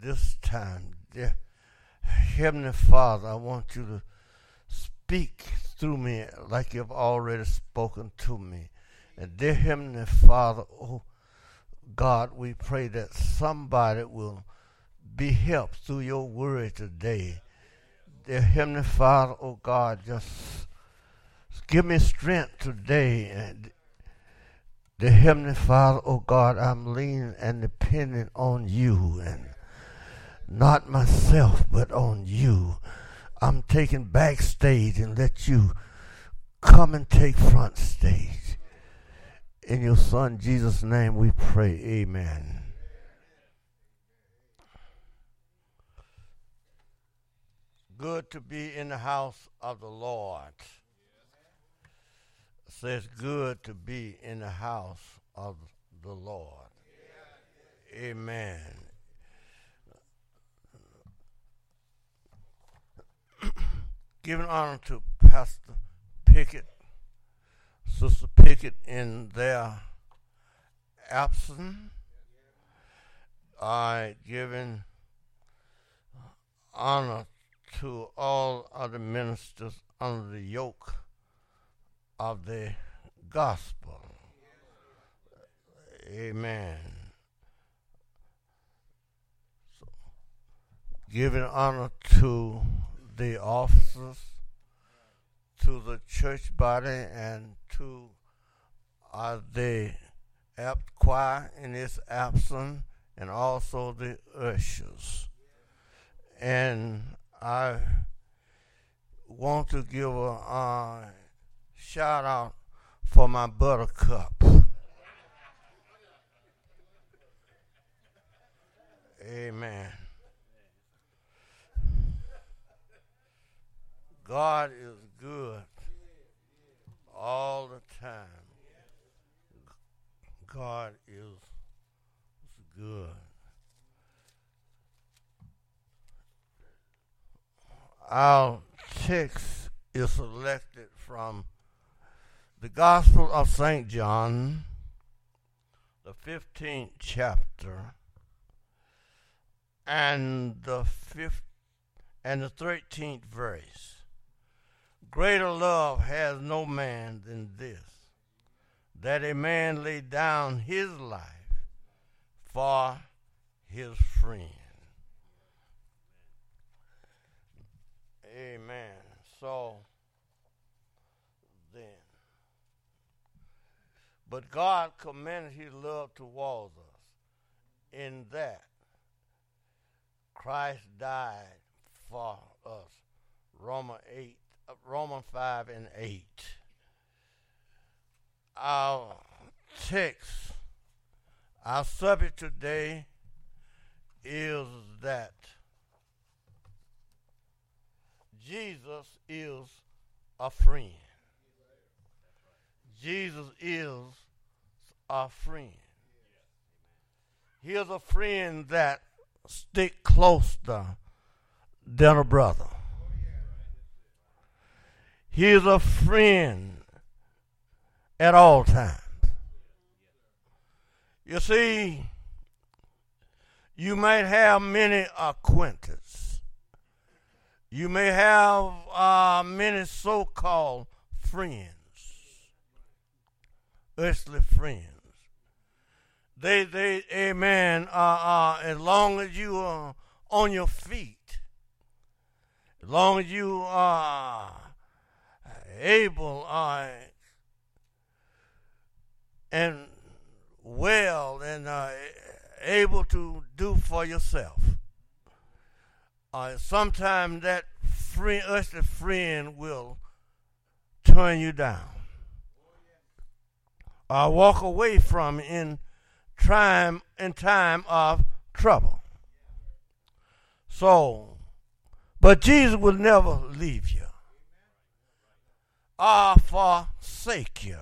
this time. Dear Heavenly Father, I want you to speak through me like you've already spoken to me. And dear Heavenly Father, oh God, we pray that somebody will be helped through your word today. Dear Heavenly Father, oh God, just give me strength today. And dear Heavenly Father, oh God, I'm leaning and depending on you and not myself, but on you. I'm taking backstage and let you come and take front stage. In your son Jesus' name we pray. Amen. good to be in the house of the Lord. It says good to be in the house of the Lord. Amen. Giving honor to Pastor Pickett, Sister Pickett in their absence. I giving honor to all other ministers under the yoke of the gospel. Amen. So, giving honor to the officers, to the church body, and to uh, the apt choir in its absence, and also the ushers. And I want to give a uh, shout out for my buttercup. Amen. God is good all the time. God is good. Our text is selected from the Gospel of St. John, the 15th chapter, and the fifth and the 13th verse. Greater love has no man than this, that a man lay down his life for his friend. Amen. So then, but God commended his love towards us in that Christ died for us. Romans 8, uh, Romans 5 and 8. Our text, our subject today is that Jesus is a friend. Jesus is a friend. He is a friend that stick closer than a brother. He is a friend at all times. You see, you might have many acquaintances you may have uh, many so called friends, earthly friends. They, they, amen, uh, uh, as long as you are on your feet, as long as you are able uh, and well and uh, able to do for yourself. Uh, sometimes that friend, earthly friend will turn you down. Or walk away from in time in time of trouble. So, but Jesus will never leave you or forsake you.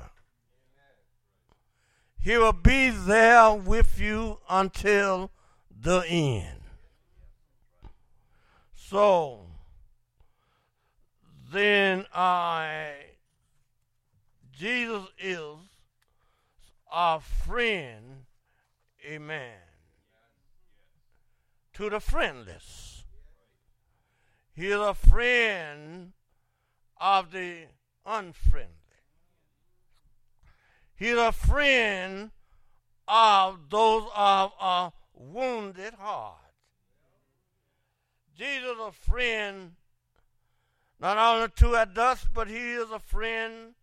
He will be there with you until the end. So then I Jesus is our friend, amen. to the friendless. He is a friend of the unfriendly. He's a friend of those of a wounded heart. Jesus is a friend not only to adults, but he is a friend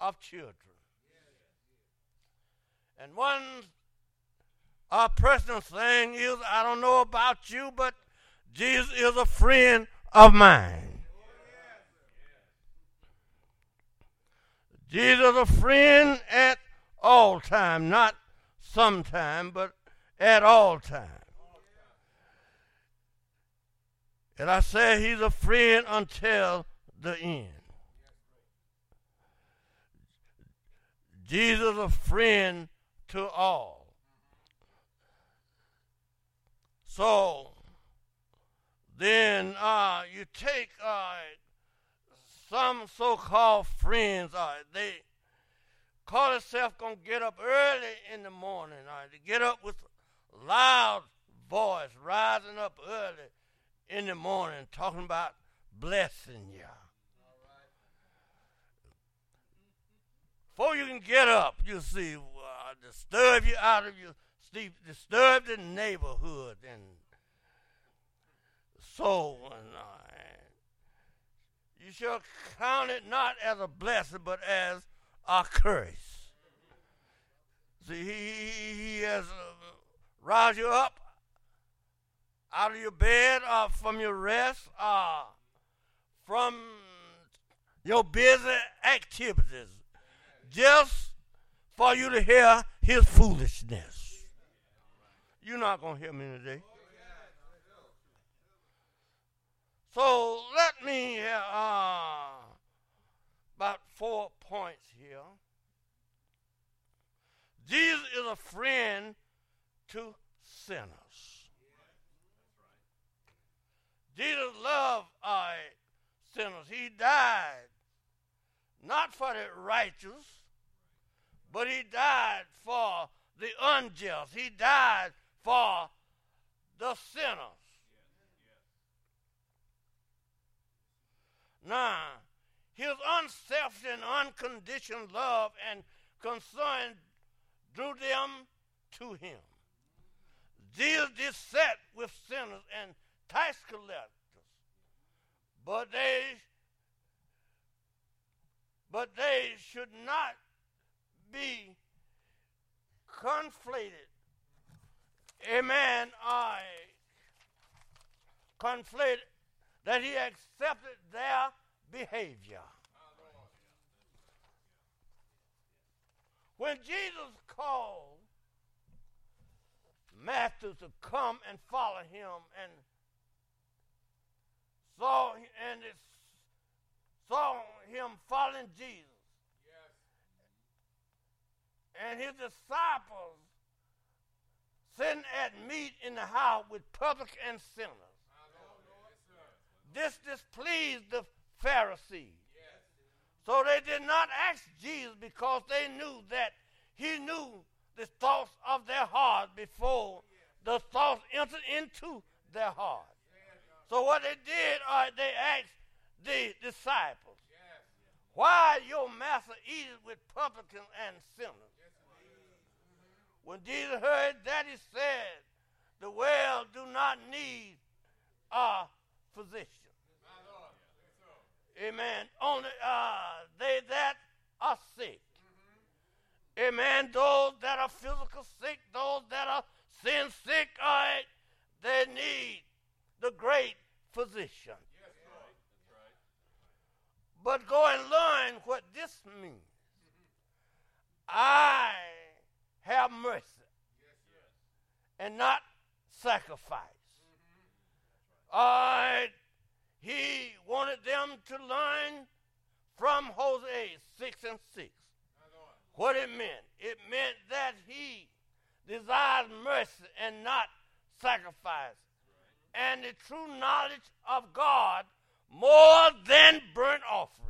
of children. And one uh, personal thing is, I don't know about you, but Jesus is a friend of mine. Jesus a friend at all time, not sometime, but at all time. And I say he's a friend until the end. Jesus a friend to all. So then uh, you take uh, some so-called friends, uh, call themselves gonna get up early in the morning, uh, to get up with loud voice, rising up early in the morning, talking about blessing you. Before you can get up, you see, uh, disturb you out of your sleep, disturb the neighborhood and soul. And, uh, you shall count it not as a blessing, but as a curse. See, he, he has uh, roused you up out of your bed, uh, from your rest, uh, from your busy activities, just for you to hear his foolishness. You're not going to hear me today. So let me uh, about four points here. Jesus is a friend to sinners. Jesus loved uh, sinners. He died not for the righteous, but he died for the unjust. He died for the sinners. Now, his unselfish and unconditioned love and concern drew them to him. Jesus did set with sinners and tax collectors, but they but they should not be conflated. Amen. I conflated that he accepted their behavior. When Jesus called Matthew to come and follow him and saw and saw him following Jesus. Yes. And his disciples sitting at meat in the house with public and sinners. This displeased the Pharisees. So they did not ask Jesus because they knew that he knew the thoughts of their heart before the thoughts entered into their heart. So what they did, uh, they asked the disciples, why your master eats with publicans and sinners? When Jesus heard that, he said, the well do not need a physician. Amen. Only uh, they that are sick. Amen. Those that are physical sick, those that are sin sick, all right, they need the great physician. Yes, right. But go and learn what this means. I have mercy and not sacrifice. All right. He wanted them to learn from Hosea 6 and 6 what it meant. It meant that he desired mercy and not sacrifice. And the true knowledge of God more than burnt offerings.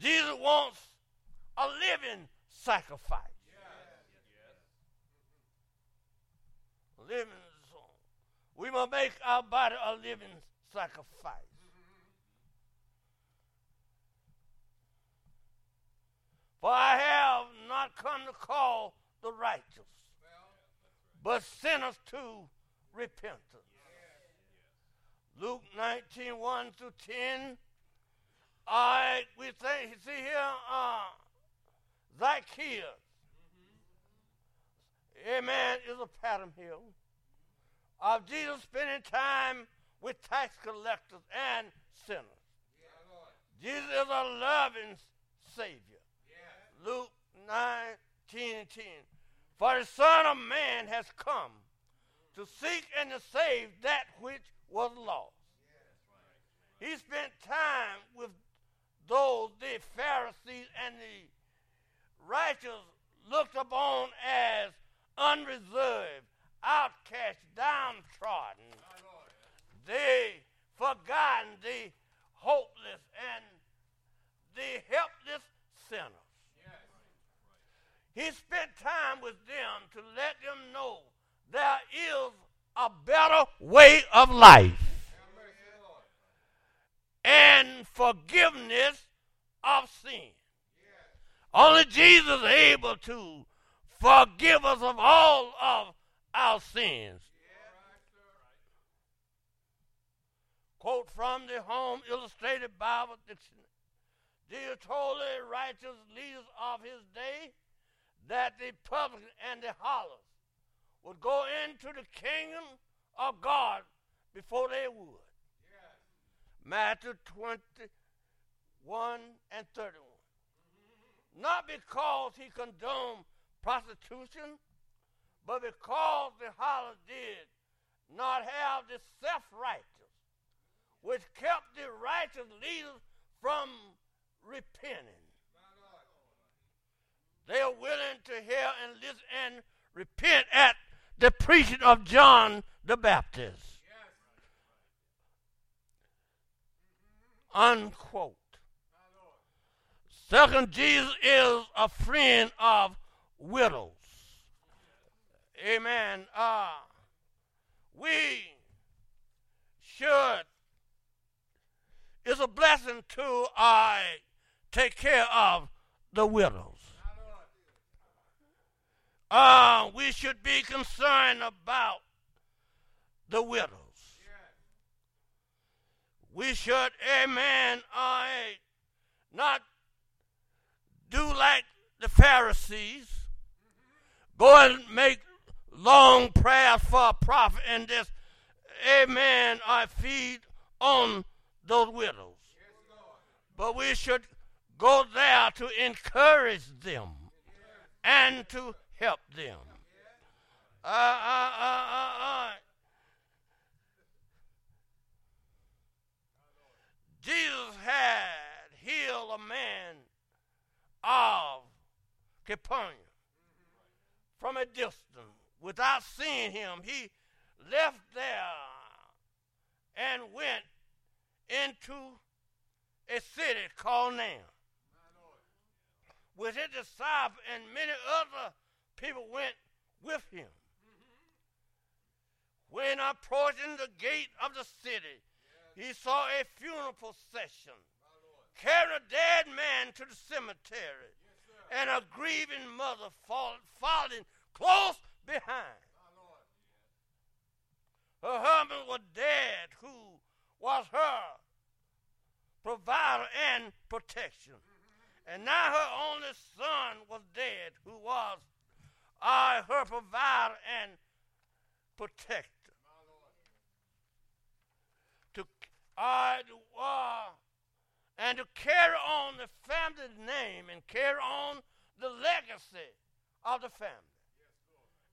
Jesus wants a living sacrifice. To make our body a living sacrifice. For I have not come to call the righteous, but sinners to repentance. Luke 19, 1 through 10. All right, we see here, uh, Zacchaeus, amen, is a pattern here of Jesus spending time with tax collectors and sinners. Jesus is a loving Savior. Luke 19 and 10. For the Son of Man has come to seek and to save that which was lost. He spent time with those the Pharisees and the righteous looked upon as unreserved, outcast, downtrodden. They forgotten the hopeless and the helpless sinners. He spent time with them to let them know there is a better way of life and forgiveness of sin. Only Jesus is able to forgive us of all of our sins. Quote from the Holman Illustrated Bible Dictionary. The totally righteous leaders of his day that the publican and the hollers would go into the kingdom of God before they would. Yes. Matthew 21 and 31. Not because he condoned prostitution, but because the harlot did not have the self-righteous, which kept the righteous leaders from repenting. They are willing to hear and listen and repent at the preaching of John the Baptist. Unquote. Second, Jesus is a friend of widows. Amen. Uh, we should, it's a blessing to uh, take care of the widows. Uh, we should be concerned about the widows. We should, amen, uh, not do like the Pharisees, go and make long prayers for a prophet and this. amen, I feed on those widows. But we should go there to encourage them and to help them. Uh, uh, uh, uh, uh. Jesus had healed a man of Capernaum from a distance without seeing him. He left there and went into a city called Nain with his disciples and many other people went with him. When approaching the gate of the city, he saw a funeral procession carrying a dead man to the cemetery and a grieving mother falling close behind. Her husband was dead, who was her provider and protection. And now her only son was dead, who was I, her provider and protector. To I uh, and to carry on the family name and carry on the legacy of the family.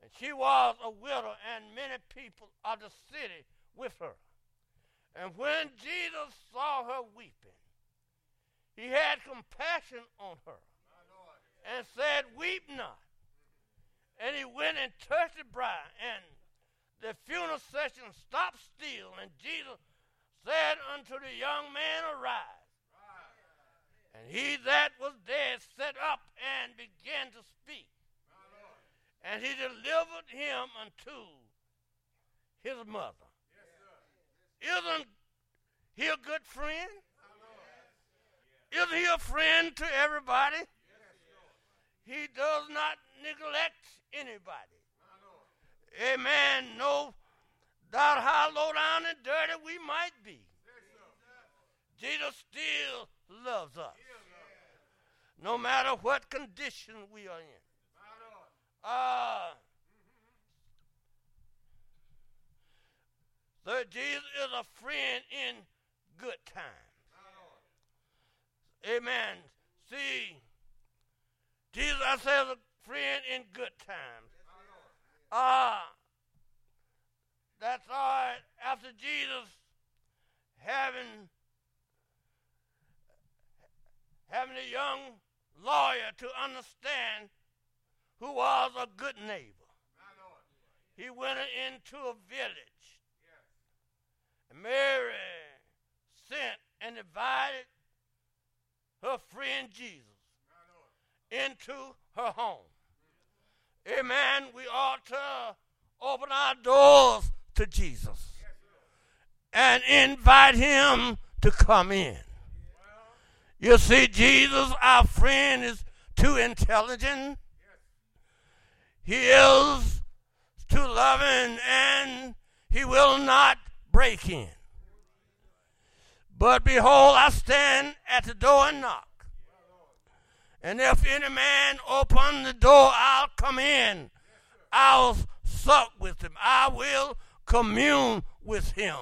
And she was a widow, and many people of the city with her. And when Jesus saw her weeping, he had compassion on her and said, Weep not. And he went and touched the bride, and the funeral session stopped still, and Jesus said unto the young man, Arise. And he that was dead sat up and began to speak. And he delivered him unto his mother. Yes, isn't he a good friend? Isn't he a friend to everybody? He does not neglect anybody. Amen. No doubt how low down and dirty we might be. Jesus still loves us. No matter what condition we are in. Uh, so Jesus is a friend in good times. Amen. See, Jesus, I say, is a friend in good times. Ah, uh, that's all right. After Jesus having having a young lawyer to understand who was a good neighbor. He went into a village. And Mary sent and invited her friend Jesus into her home. Amen. We ought to open our doors to Jesus and invite him to come in. You see, Jesus, our friend, is too intelligent. He is too loving and he will not break in. But behold, I stand at the door and knock. And if any man open the door, I'll come in. I'll sup with him. I will commune with him.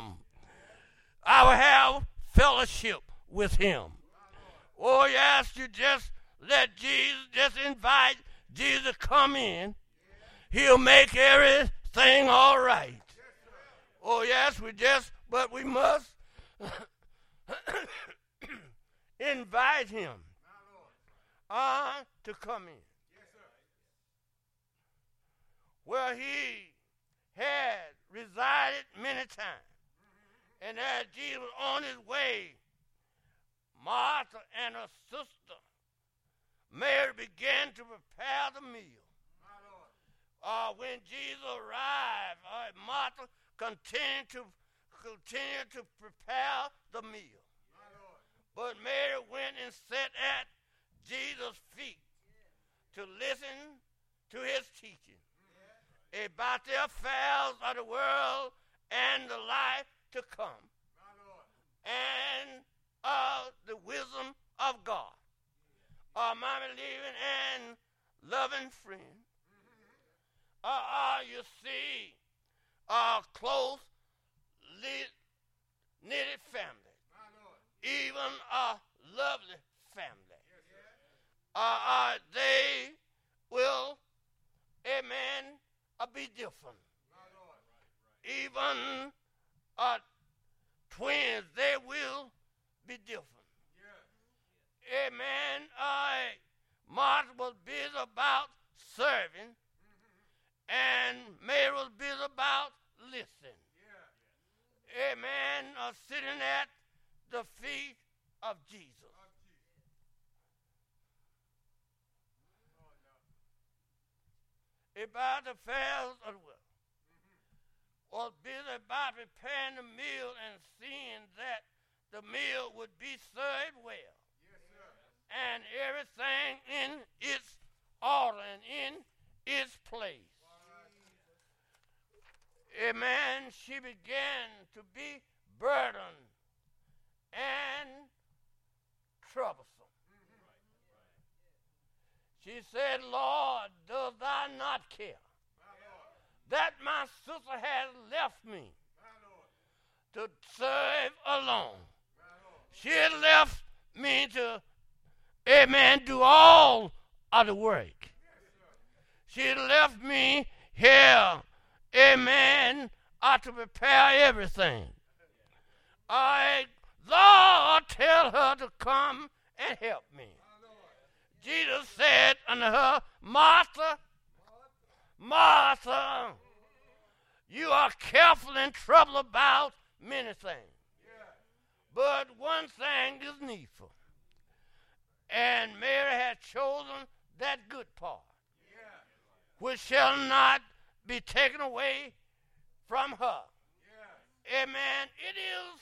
I will have fellowship with him. Oh, yes, you just let Jesus, just invite Jesus come in. He'll make everything all right. Oh, yes, we just, but we must invite him uh, to come in. Where he had resided many times. And as Jesus was on his way, Martha and her sister Mary began to prepare the meal. Uh, when Jesus arrived, uh, Martha continued to continue to prepare the meal. But Mary went and sat at Jesus' feet to listen to his teaching about the affairs of the world and the life to come and of the wisdom of God. Uh, my believing and loving friend. Uh, uh, you see, a close knitted family, even a lovely family. Uh, uh, they will, amen, uh, be different. Even uh, twins, they will be different. Amen. I Martha was busy about serving, and Mary was busy about listening. Amen. Uh, sitting at the feet of Jesus. About the affairs of the world. Was busy about preparing the meal and seeing that the meal would be served well. Yes, and everything in its order and in its place. Amen. She began to be burdened and troublesome. She said, Lord, does thou not care that my sister has left me to serve alone? She left me to, amen, do all of the work. She left me here, amen, ought to prepare everything. I, Lord, tell her to come and help me. Jesus said unto her, Martha, Martha, you are careful and troubled about many things. But one thing is needful. And Mary had chosen that good part, which shall not be taken away from her. amen, it is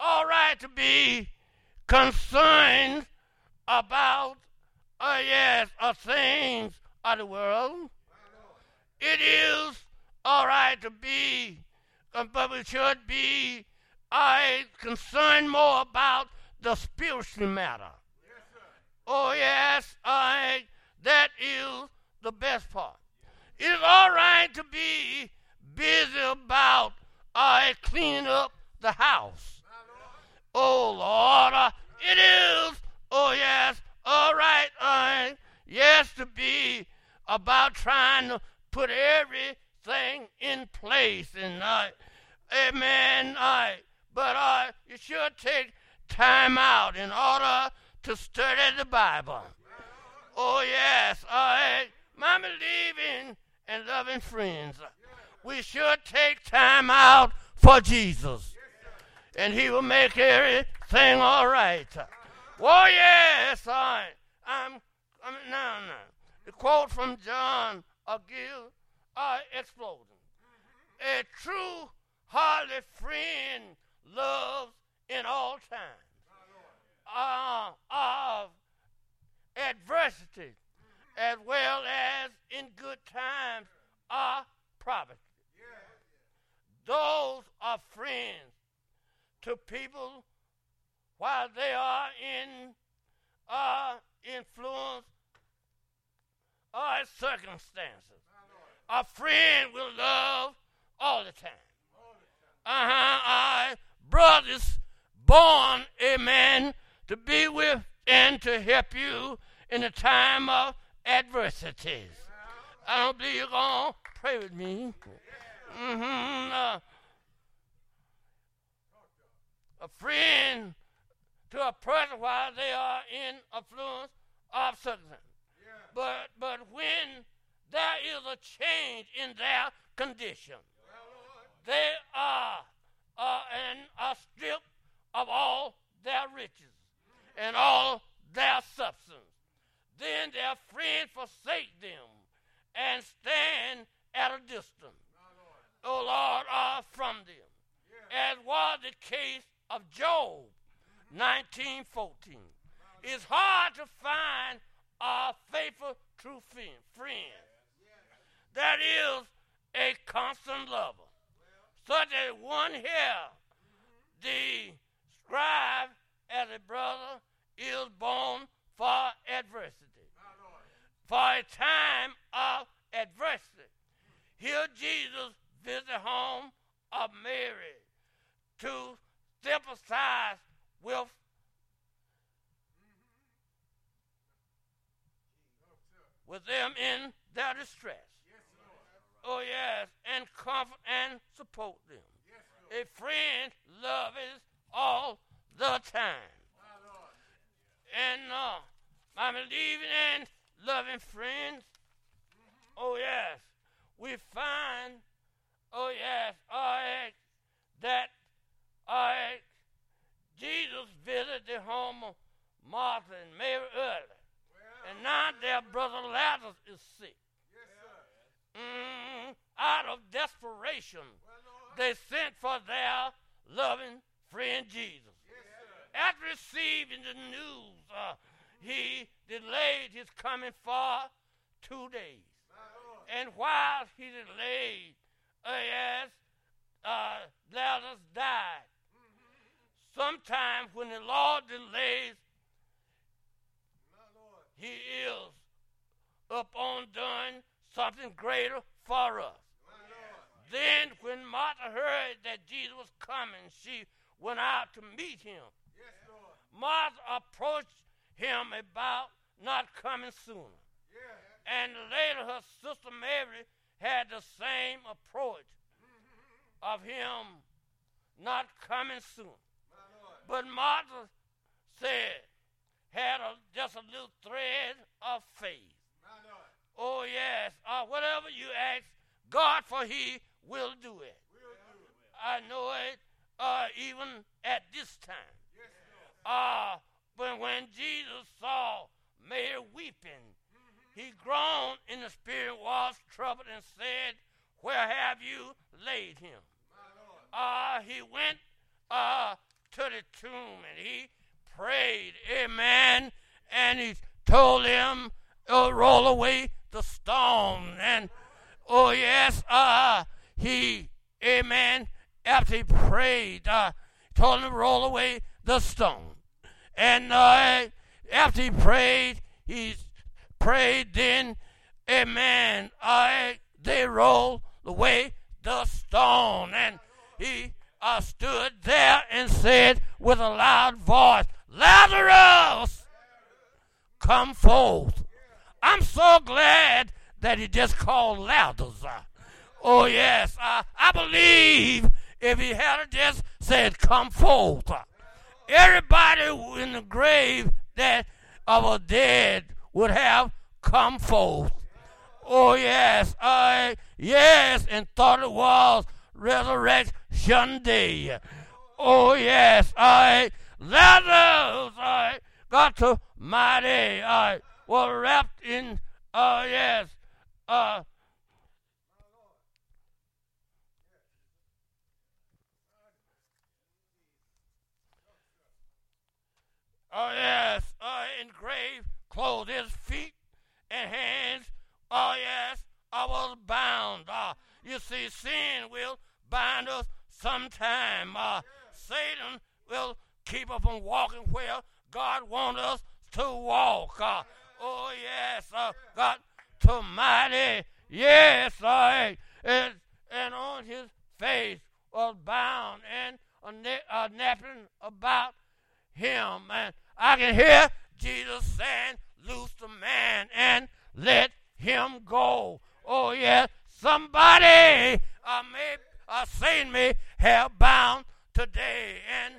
all right to be concerned about, uh, yes, uh, things of the world. It is all right to be, uh, but we should be I concerned more about the spiritual matter. oh yes, I that is the best part. It's all right to be busy about I cleaning up the house. Oh Lord, uh, it is. Oh yes, all right. Uh, yes, to be about trying to put everything in place and uh, amen. I but uh, you should take time out in order to study the Bible. Oh yes, I my believing and loving friends. We should take time out for Jesus, and He will make everything all right. Oh yes, I I'm I'm now now. The quote from John Gill are exploding. A true holy friend loves in all times uh, of adversity as well as in good times are property. Those are friends to people while they are in uh, influence or circumstances. A friend will love all the time. Uh-huh. I brothers born, amen, to be with and to help you in a time of adversities. I believe you're going to pray with me. Mm-hmm. Uh, a friend to a person while they are in affluence of circumstance. But, but when there is a change in their condition, they are uh, and are stripped of all their riches and all their substance. Then their friends forsake them and stand at a distance. O Lord, are from them. As was the case of Job, 1914. It's hard to find a faithful, true friend that is a constant lover. Such as one here, the scribe as a brother is born for adversity, for a time of adversity. Here Jesus visit the home of Mary to sympathize with with them in their distress. Oh, yes, and comfort and support them. Yes, a friend loves all the time. And uh, my believing and loving friends, mm-hmm. oh, yes, we find, oh, yes, all right, that all right, Jesus visited the home of Martha and Mary early. Well, and now their brother Lazarus is sick. Mm, out of they sent for their loving friend Jesus. After receiving the news, uh, he delayed his coming for two days. And while he delayed, yes, uh, Lazarus died. Sometimes when the Lord delays, he is up on done something greater for us. Then, when Martha heard that Jesus was coming, she went out to meet him. Yes, Martha approached him about not coming sooner. Yeah. And later, her sister Mary had the same approach of him not coming soon. But Martha said, had a, just a little thread of faith. Oh, yes. Uh, whatever you ask God for, He will do it. I know it uh, even at this time. Uh, but when Jesus saw Mary weeping, he groaned in the spirit, was troubled, and said, Where have you laid him? uh, he went uh, to the tomb and he prayed, amen, and he told him, uh, roll away the stone. And, oh, yes, uh, he, amen, after he prayed, uh, told him to roll away the stone. And uh, after he prayed, he prayed then, amen, I, they rolled away the stone. And he uh, stood there and said with a loud voice, Lazarus, come forth. I'm so glad that he just called Lazarus. Oh, yes, uh, I believe if he had just said, come forth, everybody in the grave that of a dead would have come forth. Oh, yes, I, yes, and thought it was resurrection day. Oh, yes, I, Lazarus, I got to my day. I was wrapped in, uh, yes, uh, Oh, yes, uh, engraved, clothes, his feet and hands. Oh, yes, I was bound. Uh, you see, sin will bind us sometime. Uh, Satan will keep us from walking where God wants us to walk. Uh, oh, yes, uh, God to mighty. Yes, uh, and, and on his face was bound and a, na- a napkin about him. And I can hear Jesus saying, Loose the man and let him go. Oh, yes, somebody uh, may, uh, Satan may have bound today. And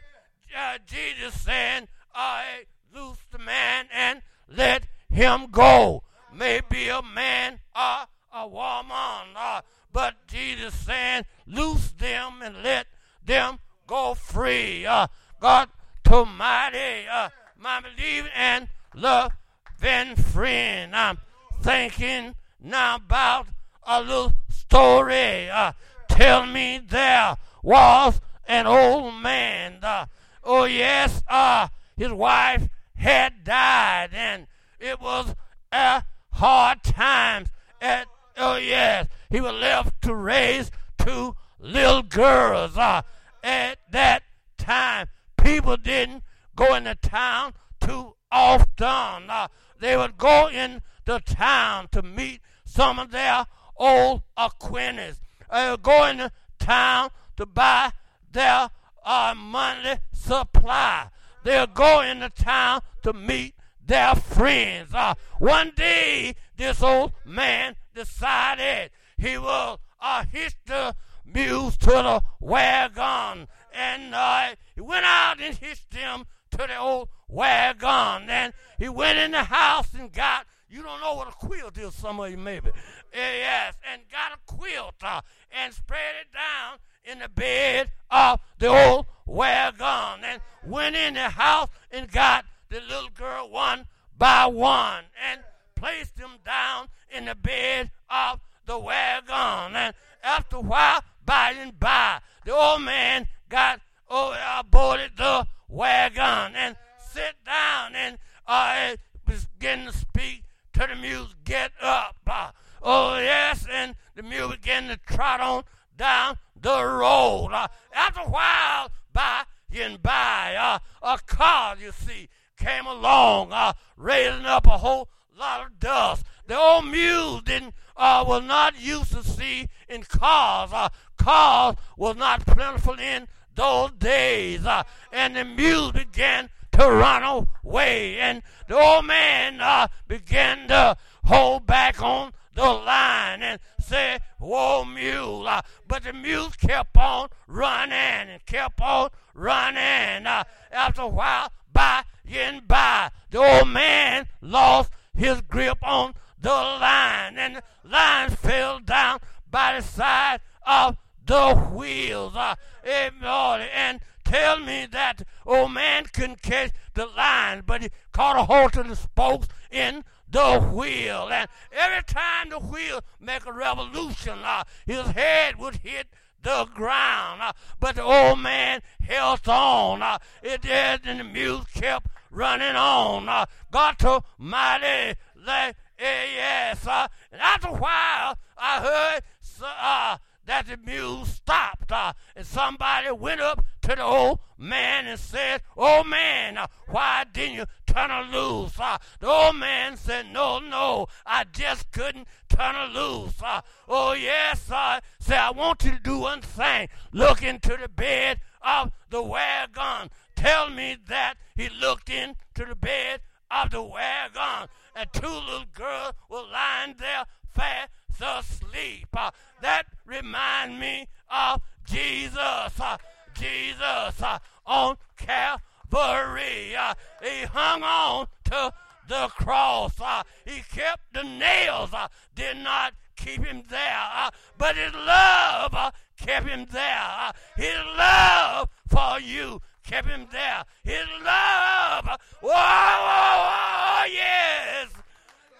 uh, Jesus saying, I loose the man and let him go. Maybe a man or a woman, uh, but Jesus saying, loose them and let them go free. Uh, God Almighty, uh, my believing and loving friend. I'm thinking now about a little story. Uh, tell me there was an old man. Uh, oh yes, uh, his wife had died, and it was a hard times. At oh yes, he was left to raise two little girls. Uh, at that time, people didn't go into town too often. Uh, they would go into town to meet some of their old acquaintances. They would go into town to buy their uh, monthly supply. They would go into town to meet their friends. Uh, one day, this old man decided he will uh, hitch the mules to the wagon and uh, he went out and hitched them to the old wagon. And he went in the house and got, you don't know what a quilt is, some of you maybe. Uh, yes, and got a quilt uh, and spread it down in the bed of the old wagon. And went in the house and got the little girl one by one and placed them down in the bed of the wagon. And after a while, by and by, the old man got oh, boarded the wagon and sit down and I was began to speak to the mule, get up. Uh, oh, yes, and the mule began to trot on down the road. Uh, after a while, by and by, uh, a car, you see, came along, uh, raising up a whole lot of dust. The old mule didn't uh, was not used to see in cars. Uh, cars was not plentiful in those days. Uh, and the mule began to run away. And the old man uh, began to hold back on the line and say, Whoa, mule. Uh, but the mule kept on running and kept on running. Uh, after a while, by and by, the old man lost his grip on the line, and the line fell down by the side of the wheels. Uh, and tell me that old man couldn't catch the line, but he caught a hold of the spokes in the wheel. And every time the wheel make a revolution, uh, his head would hit the ground. Uh, but the old man held on. Uh, it did, and the mule kept running on. Uh, God Almighty, they, eh, yes. Uh, and after a while, I heard uh, that the mule stopped, uh, and somebody went up to the old man and said, "Old man, uh, why didn't you turn her loose?" Uh, the old man said, "No, no, I just couldn't turn her loose." Uh, oh yes, I said, "I want you to do one thing. Look into the bed of the wagon. Tell me that he looked into the bed of the wagon, and two little girls were lying there fast asleep. Uh, that remind me of Jesus. Uh, Jesus uh, on Calvary. Uh, he hung on to the cross. Uh, he kept the nails, uh, did not keep him there, but his love kept him there. his love for you kept him there. His love, whoa, whoa, whoa yes,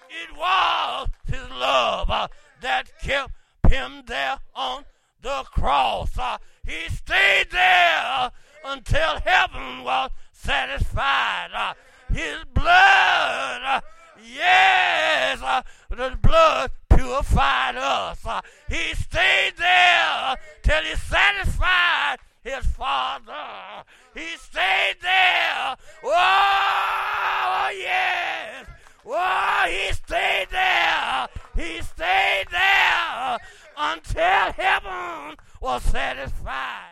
it was his love uh, that kept him there on the cross. Uh, he stayed there until heaven was satisfied. Uh, his blood, uh, yes, uh, the blood purified us. Uh, he stayed there till he satisfied his father. He stayed there. Oh, yes. Oh, he stayed there he stayed there until heaven was satisfied.